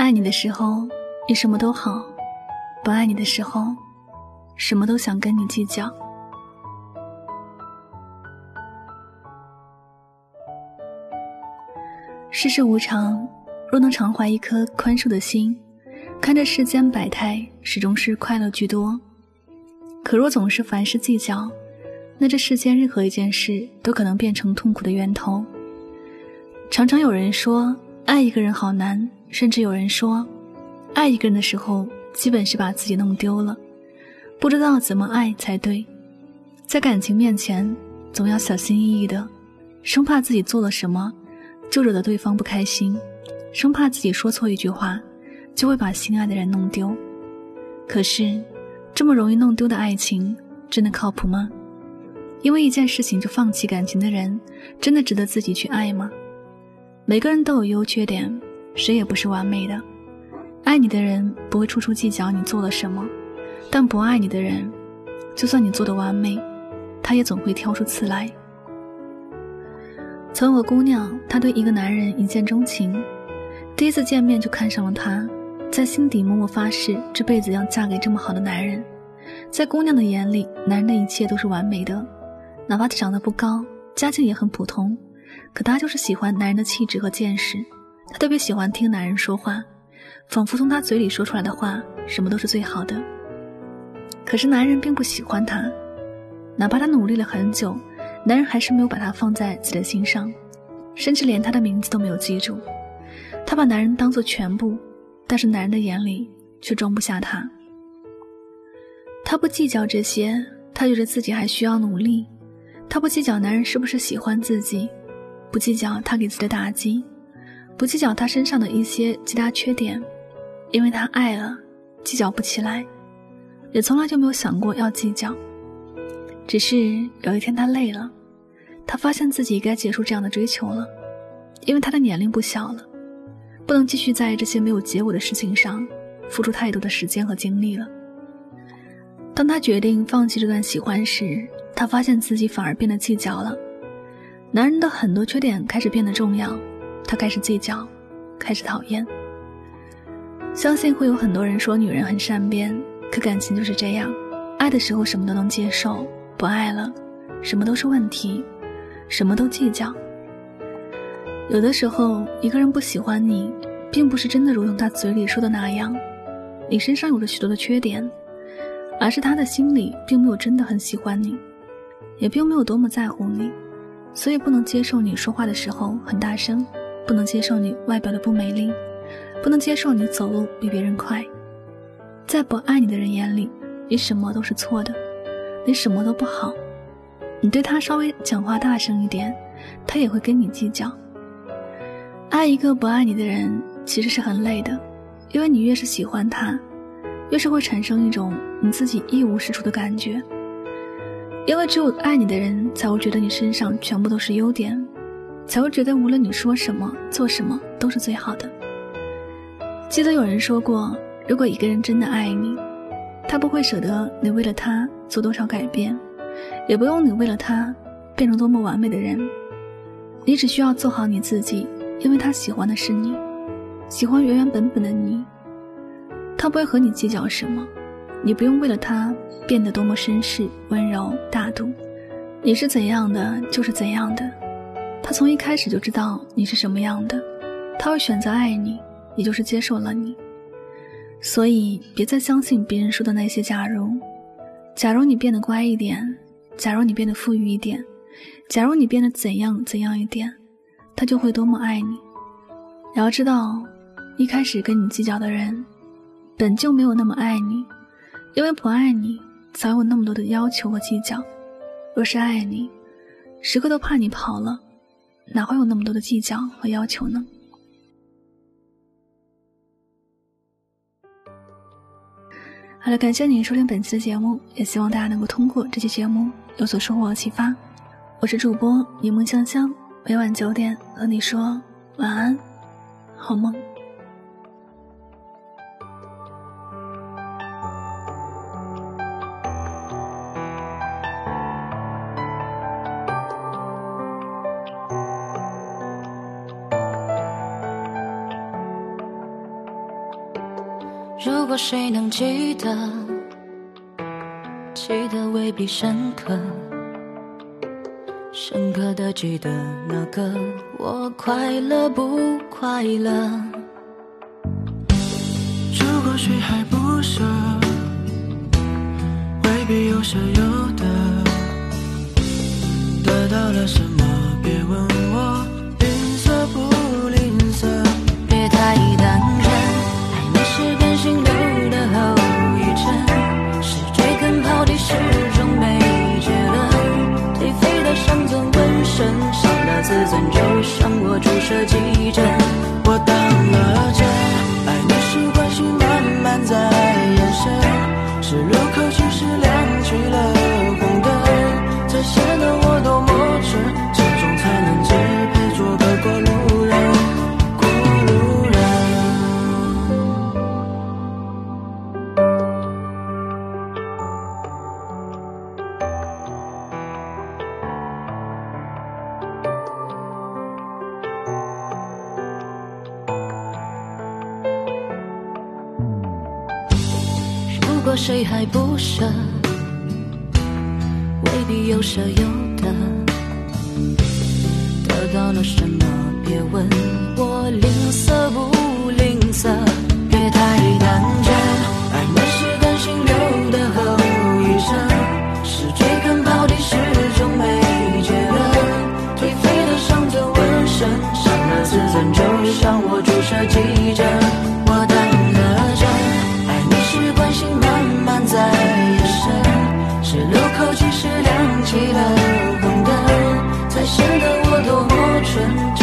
爱你的时候，你什么都好；不爱你的时候，什么都想跟你计较。世事无常，若能常怀一颗宽恕的心，看着世间百态，始终是快乐居多。可若总是凡事计较，那这世间任何一件事都可能变成痛苦的源头。常常有人说，爱一个人好难，甚至有人说，爱一个人的时候，基本是把自己弄丢了，不知道怎么爱才对。在感情面前，总要小心翼翼的，生怕自己做了什么。就惹得对方不开心，生怕自己说错一句话，就会把心爱的人弄丢。可是，这么容易弄丢的爱情，真的靠谱吗？因为一件事情就放弃感情的人，真的值得自己去爱吗？每个人都有优缺点，谁也不是完美的。爱你的人不会处处计较你做了什么，但不爱你的人，就算你做的完美，他也总会挑出刺来。曾有个姑娘，她对一个男人一见钟情，第一次见面就看上了他，在心底默默发誓这辈子要嫁给这么好的男人。在姑娘的眼里，男人的一切都是完美的，哪怕他长得不高，家境也很普通，可她就是喜欢男人的气质和见识。她特别喜欢听男人说话，仿佛从他嘴里说出来的话，什么都是最好的。可是男人并不喜欢她，哪怕她努力了很久。男人还是没有把她放在自己的心上，甚至连她的名字都没有记住。她把男人当做全部，但是男人的眼里却装不下她。她不计较这些，她觉得自己还需要努力。她不计较男人是不是喜欢自己，不计较他给自己的打击，不计较他身上的一些其他缺点，因为他爱了，计较不起来，也从来就没有想过要计较。只是有一天，他累了，他发现自己该结束这样的追求了，因为他的年龄不小了，不能继续在这些没有结果的事情上付出太多的时间和精力了。当他决定放弃这段喜欢时，他发现自己反而变得计较了。男人的很多缺点开始变得重要，他开始计较，开始讨厌。相信会有很多人说女人很善变，可感情就是这样，爱的时候什么都能接受。不爱了，什么都是问题，什么都计较。有的时候，一个人不喜欢你，并不是真的如同他嘴里说的那样，你身上有着许多的缺点，而是他的心里并没有真的很喜欢你，也并没有多么在乎你，所以不能接受你说话的时候很大声，不能接受你外表的不美丽，不能接受你走路比别人快。在不爱你的人眼里，你什么都是错的。你什么都不好，你对他稍微讲话大声一点，他也会跟你计较。爱一个不爱你的人，其实是很累的，因为你越是喜欢他，越是会产生一种你自己一无是处的感觉。因为只有爱你的人，才会觉得你身上全部都是优点，才会觉得无论你说什么、做什么都是最好的。记得有人说过，如果一个人真的爱你，他不会舍得你为了他。做多少改变，也不用你为了他变成多么完美的人。你只需要做好你自己，因为他喜欢的是你，喜欢原原本本的你。他不会和你计较什么，你不用为了他变得多么绅士、温柔、大度。你是怎样的就是怎样的，他从一开始就知道你是什么样的，他会选择爱你，也就是接受了你。所以，别再相信别人说的那些假如。假如你变得乖一点，假如你变得富裕一点，假如你变得怎样怎样一点，他就会多么爱你。你要知道，一开始跟你计较的人，本就没有那么爱你，因为不爱你，才有那么多的要求和计较。若是爱你，时刻都怕你跑了，哪会有那么多的计较和要求呢？好了，感谢您收听本期的节目，也希望大家能够通过这期节目有所收获和启发。我是主播柠檬香香，每晚九点和你说晚安，好梦。如果谁能记得，记得未必深刻，深刻的记得那个我快乐不快乐。如果谁还不舍，未必有舍有得，得到了什么？自尊就像我注射几针，我当了谁还不舍未必有舍有得得到了什么别问我吝啬不吝啬。别太当真暧昧是感性留的后遗症。是追根刨底始终没结论颓废的像尊瘟神伤了自尊就向我注射几针春。